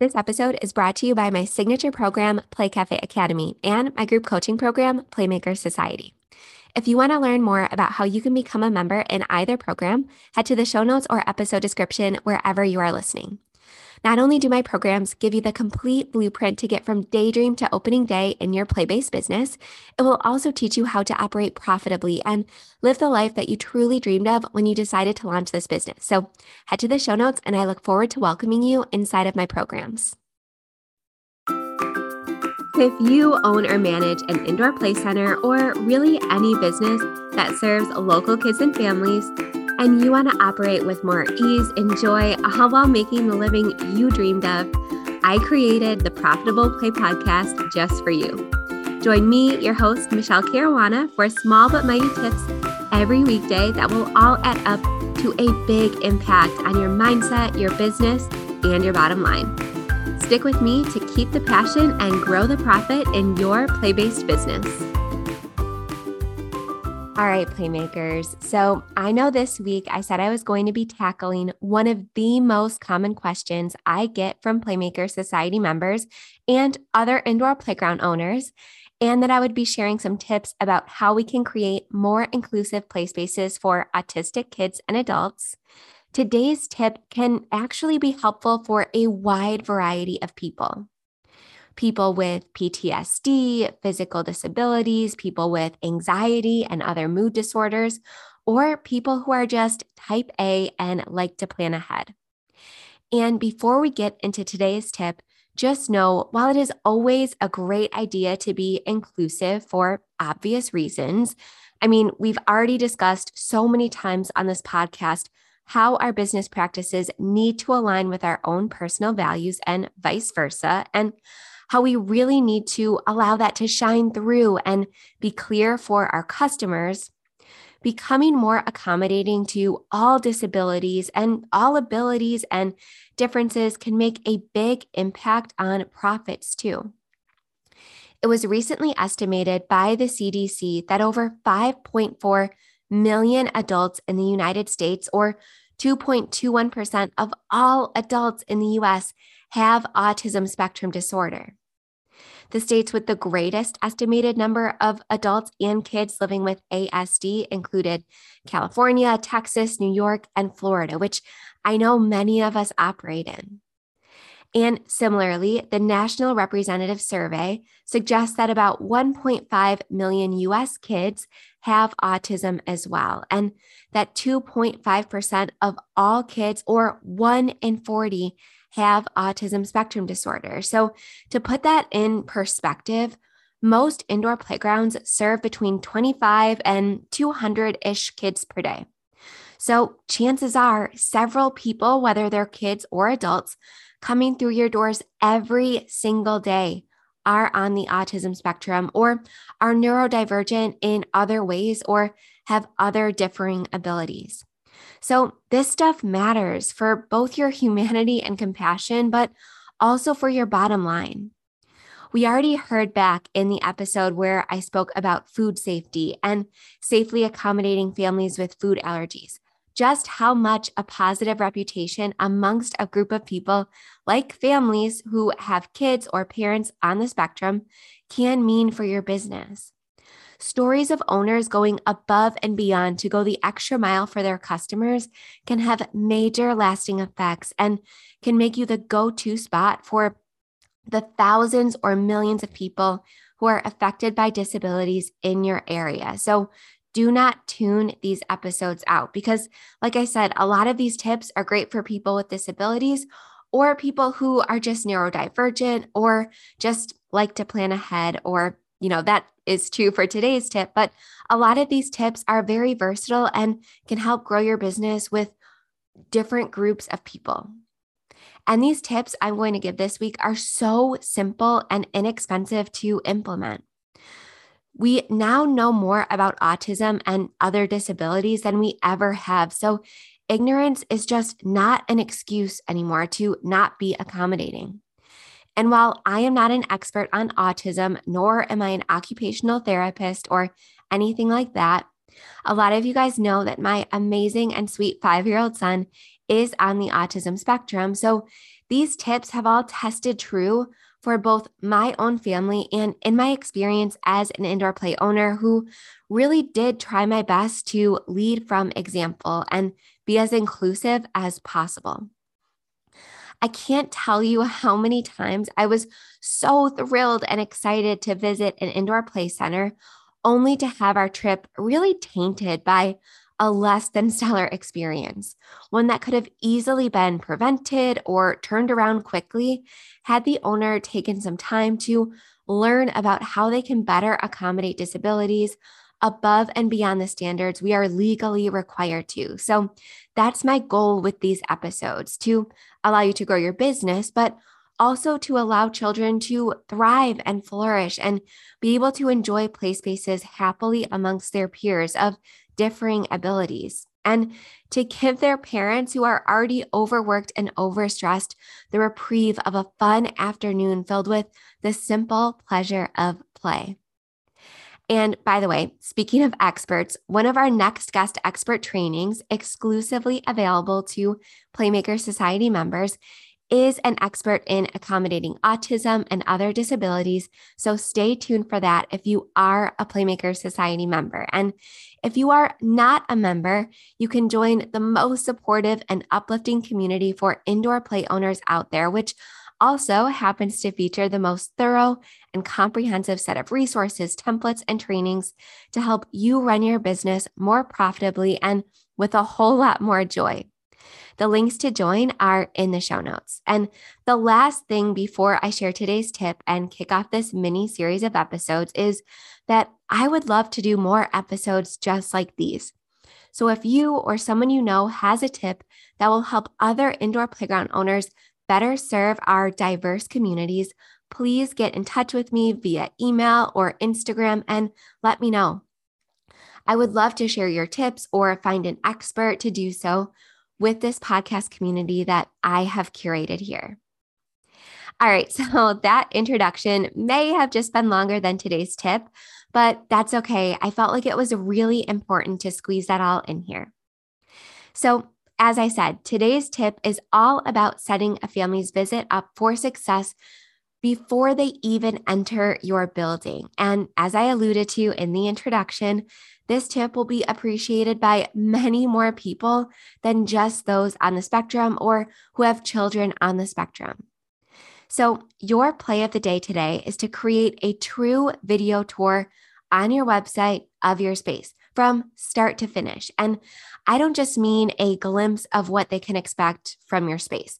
This episode is brought to you by my signature program, Play Cafe Academy, and my group coaching program, Playmaker Society. If you want to learn more about how you can become a member in either program, head to the show notes or episode description wherever you are listening. Not only do my programs give you the complete blueprint to get from daydream to opening day in your play based business, it will also teach you how to operate profitably and live the life that you truly dreamed of when you decided to launch this business. So head to the show notes, and I look forward to welcoming you inside of my programs. If you own or manage an indoor play center or really any business that serves local kids and families, and you want to operate with more ease and joy uh, while making the living you dreamed of, I created the Profitable Play podcast just for you. Join me, your host, Michele Caruana, for small but mighty tips every weekday that will all add up to a big impact on your mindset, your business, and your bottom line. Stick with me to keep the passion and grow the profit in your play based business. All right, Playmakers. So I know this week I said I was going to be tackling one of the most common questions I get from Playmaker Society members and other indoor playground owners, and that I would be sharing some tips about how we can create more inclusive play spaces for autistic kids and adults. Today's tip can actually be helpful for a wide variety of people people with PTSD, physical disabilities, people with anxiety and other mood disorders, or people who are just type A and like to plan ahead. And before we get into today's tip, just know while it is always a great idea to be inclusive for obvious reasons, I mean, we've already discussed so many times on this podcast how our business practices need to align with our own personal values and vice versa. And how we really need to allow that to shine through and be clear for our customers, becoming more accommodating to all disabilities and all abilities and differences can make a big impact on profits too. It was recently estimated by the CDC that over 5.4 million adults in the United States, or 2.21% of all adults in the US, have autism spectrum disorder. The states with the greatest estimated number of adults and kids living with ASD included California, Texas, New York, and Florida, which I know many of us operate in. And similarly, the National Representative Survey suggests that about 1.5 million US kids have autism as well, and that 2.5% of all kids, or 1 in 40, have autism spectrum disorder. So, to put that in perspective, most indoor playgrounds serve between 25 and 200 ish kids per day. So, chances are several people, whether they're kids or adults, coming through your doors every single day are on the autism spectrum or are neurodivergent in other ways or have other differing abilities. So, this stuff matters for both your humanity and compassion, but also for your bottom line. We already heard back in the episode where I spoke about food safety and safely accommodating families with food allergies, just how much a positive reputation amongst a group of people, like families who have kids or parents on the spectrum, can mean for your business. Stories of owners going above and beyond to go the extra mile for their customers can have major lasting effects and can make you the go to spot for the thousands or millions of people who are affected by disabilities in your area. So, do not tune these episodes out because, like I said, a lot of these tips are great for people with disabilities or people who are just neurodivergent or just like to plan ahead or you know, that is true for today's tip, but a lot of these tips are very versatile and can help grow your business with different groups of people. And these tips I'm going to give this week are so simple and inexpensive to implement. We now know more about autism and other disabilities than we ever have. So, ignorance is just not an excuse anymore to not be accommodating. And while I am not an expert on autism, nor am I an occupational therapist or anything like that, a lot of you guys know that my amazing and sweet five year old son is on the autism spectrum. So these tips have all tested true for both my own family and in my experience as an indoor play owner who really did try my best to lead from example and be as inclusive as possible. I can't tell you how many times I was so thrilled and excited to visit an indoor play center, only to have our trip really tainted by a less than stellar experience, one that could have easily been prevented or turned around quickly had the owner taken some time to learn about how they can better accommodate disabilities above and beyond the standards we are legally required to. So that's my goal with these episodes to allow you to grow your business, but also to allow children to thrive and flourish and be able to enjoy play spaces happily amongst their peers of differing abilities. And to give their parents who are already overworked and overstressed the reprieve of a fun afternoon filled with the simple pleasure of play. And by the way, speaking of experts, one of our next guest expert trainings, exclusively available to Playmaker Society members, is an expert in accommodating autism and other disabilities. So stay tuned for that if you are a Playmaker Society member. And if you are not a member, you can join the most supportive and uplifting community for indoor play owners out there, which also happens to feature the most thorough and comprehensive set of resources, templates, and trainings to help you run your business more profitably and with a whole lot more joy. The links to join are in the show notes. And the last thing before I share today's tip and kick off this mini series of episodes is that I would love to do more episodes just like these. So if you or someone you know has a tip that will help other indoor playground owners better serve our diverse communities, please get in touch with me via email or Instagram and let me know. I would love to share your tips or find an expert to do so with this podcast community that I have curated here. All right, so that introduction may have just been longer than today's tip, but that's okay. I felt like it was really important to squeeze that all in here. So, as I said, today's tip is all about setting a family's visit up for success before they even enter your building. And as I alluded to in the introduction, this tip will be appreciated by many more people than just those on the spectrum or who have children on the spectrum. So, your play of the day today is to create a true video tour on your website of your space from start to finish. And I don't just mean a glimpse of what they can expect from your space,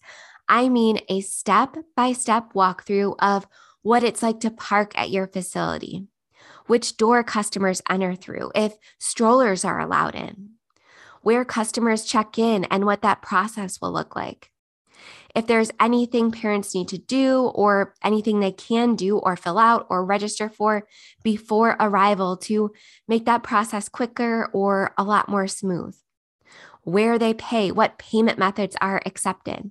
I mean a step by step walkthrough of what it's like to park at your facility, which door customers enter through, if strollers are allowed in, where customers check in, and what that process will look like if there's anything parents need to do or anything they can do or fill out or register for before arrival to make that process quicker or a lot more smooth. Where they pay, what payment methods are accepted.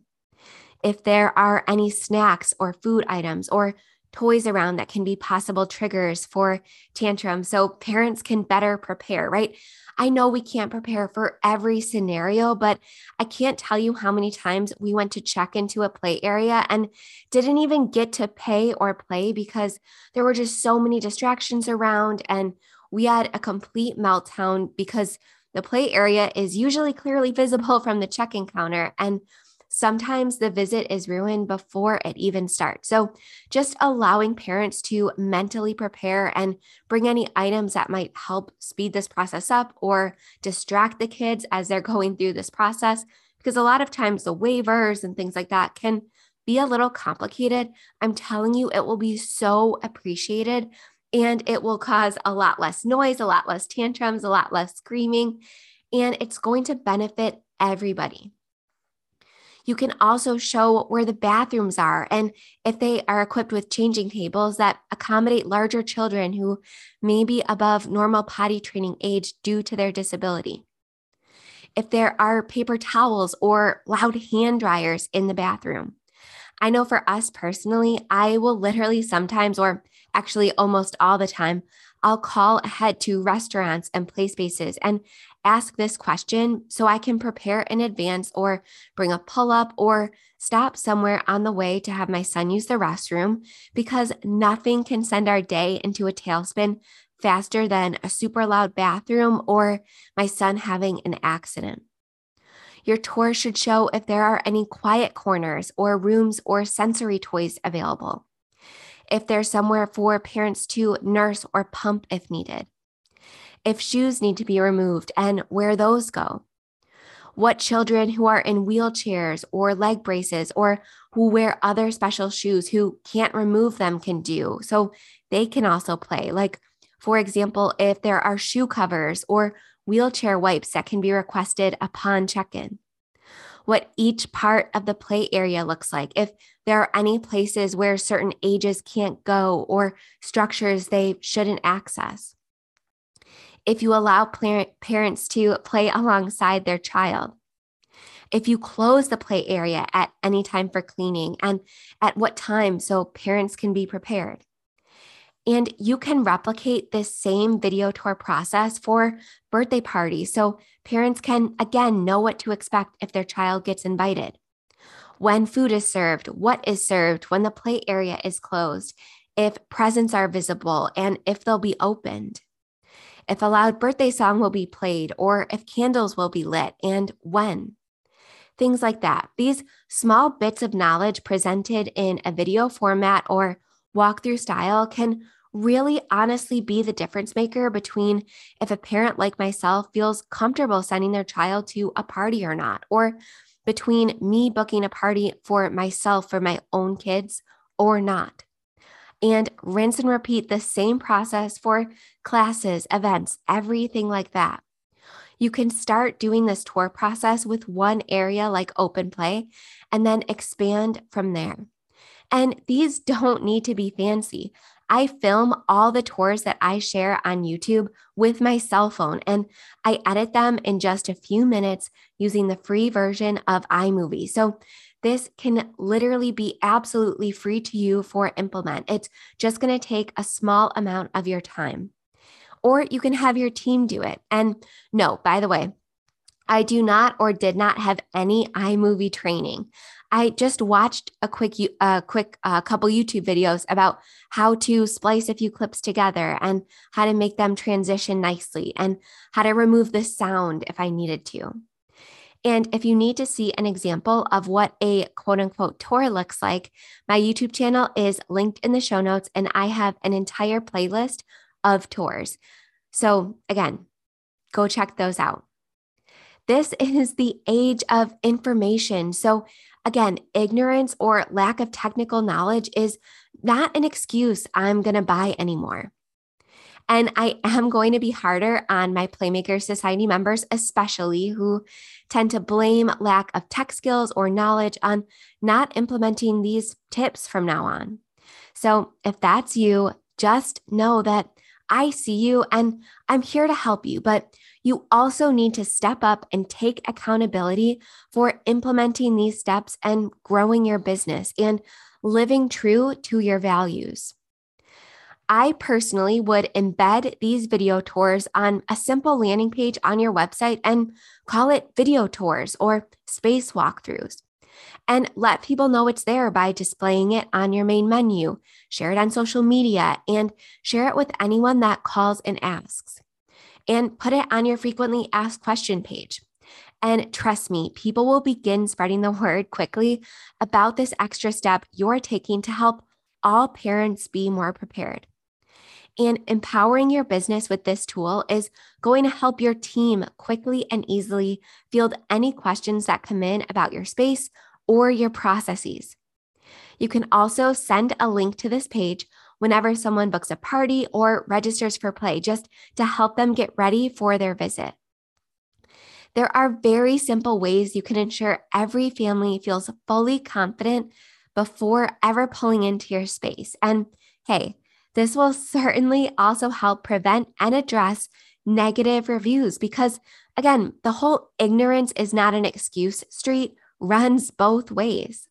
If there are any snacks or food items or toys around that can be possible triggers for tantrums so parents can better prepare, right? I know we can't prepare for every scenario, but I can't tell you how many times we went to check into a play area and didn't even get to pay or play because there were just so many distractions around. And we had a complete meltdown because the play area is usually clearly visible from the check in counter. And Sometimes the visit is ruined before it even starts. So, just allowing parents to mentally prepare and bring any items that might help speed this process up or distract the kids as they're going through this process. Because a lot of times the waivers and things like that can be a little complicated. I'm telling you, it will be so appreciated and it will cause a lot less noise, a lot less tantrums, a lot less screaming, and it's going to benefit everybody. You can also show where the bathrooms are and if they are equipped with changing tables that accommodate larger children who may be above normal potty training age due to their disability. If there are paper towels or loud hand dryers in the bathroom. I know for us personally, I will literally sometimes, or actually almost all the time, I'll call ahead to restaurants and play spaces and ask this question so I can prepare in advance or bring a pull up or stop somewhere on the way to have my son use the restroom because nothing can send our day into a tailspin faster than a super loud bathroom or my son having an accident. Your tour should show if there are any quiet corners or rooms or sensory toys available. If there's somewhere for parents to nurse or pump if needed if shoes need to be removed and where those go. What children who are in wheelchairs or leg braces or who wear other special shoes who can't remove them can do. So they can also play. Like, for example, if there are shoe covers or wheelchair wipes that can be requested upon check in. What each part of the play area looks like, if there are any places where certain ages can't go or structures they shouldn't access if you allow parents to play alongside their child. If you close the play area at any time for cleaning and at what time so parents can be prepared. And you can replicate this same video tour process for birthday parties so parents can again know what to expect if their child gets invited. When food is served, what is served, when the play area is closed, if presents are visible, and if they'll be opened if a loud birthday song will be played, or if candles will be lit, and when. Things like that. These small bits of knowledge presented in a video format or walkthrough style can really honestly be the difference maker between if a parent like myself feels comfortable sending their child to a party or not, or between me booking a party for myself for my own kids or not and rinse and repeat the same process for classes, events, everything like that. You can start doing this tour process with one area like open play and then expand from there. And these don't need to be fancy. I film all the tours that I share on YouTube with my cell phone and I edit them in just a few minutes using the free version of iMovie. So this can literally be absolutely free to you for implement. It's just going to take a small amount of your time. Or you can have your team do it. And no, by the way, I do not or did not have any iMovie training. I just watched a quick, a quick uh, couple YouTube videos about how to splice a few clips together and how to make them transition nicely and how to remove the sound if I needed to. And if you need to see an example of what a quote unquote tour looks like, my YouTube channel is linked in the show notes, and I have an entire playlist of tours. So, again, go check those out. This is the age of information. So, again, ignorance or lack of technical knowledge is not an excuse I'm going to buy anymore. And I am going to be harder on my Playmaker Society members, especially who tend to blame lack of tech skills or knowledge on not implementing these tips from now on. So if that's you, just know that I see you and I'm here to help you, but you also need to step up and take accountability for implementing these steps and growing your business and living true to your values. I personally would embed these video tours on a simple landing page on your website and call it video tours or space walkthroughs. And let people know it's there by displaying it on your main menu, share it on social media, and share it with anyone that calls and asks. And put it on your frequently asked question page. And trust me, people will begin spreading the word quickly about this extra step you're taking to help all parents be more prepared. And empowering your business with this tool is going to help your team quickly and easily field any questions that come in about your space or your processes. You can also send a link to this page whenever someone books a party or registers for play, just to help them get ready for their visit. There are very simple ways you can ensure every family feels fully confident before ever pulling into your space. And hey, this will certainly also help prevent and address negative reviews because, again, the whole ignorance is not an excuse street runs both ways.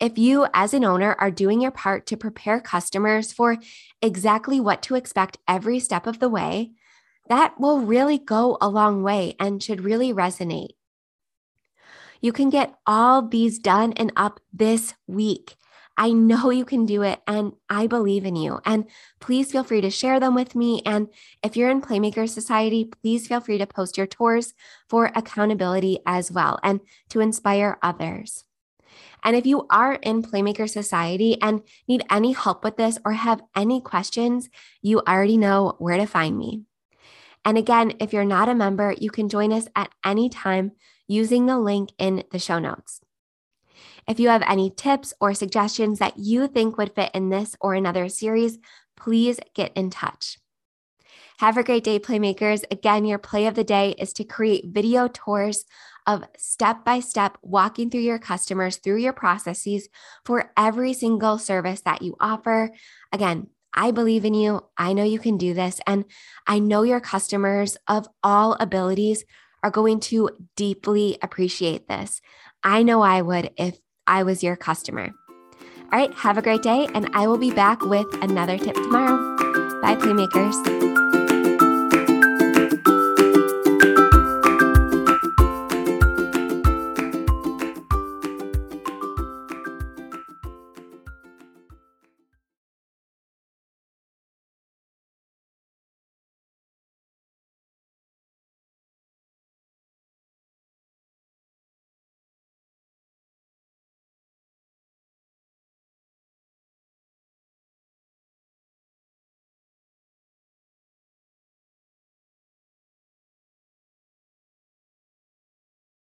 If you, as an owner, are doing your part to prepare customers for exactly what to expect every step of the way, that will really go a long way and should really resonate. You can get all these done and up this week. I know you can do it and I believe in you. And please feel free to share them with me. And if you're in Playmaker Society, please feel free to post your tours for accountability as well and to inspire others. And if you are in Playmaker Society and need any help with this or have any questions, you already know where to find me. And again, if you're not a member, you can join us at any time using the link in the show notes. If you have any tips or suggestions that you think would fit in this or another series, please get in touch. Have a great day, Playmakers. Again, your play of the day is to create video tours of step by step walking through your customers through your processes for every single service that you offer. Again, I believe in you. I know you can do this. And I know your customers of all abilities are going to deeply appreciate this. I know I would if I was your customer. All right, have a great day, and I will be back with another tip tomorrow. Bye, Playmakers.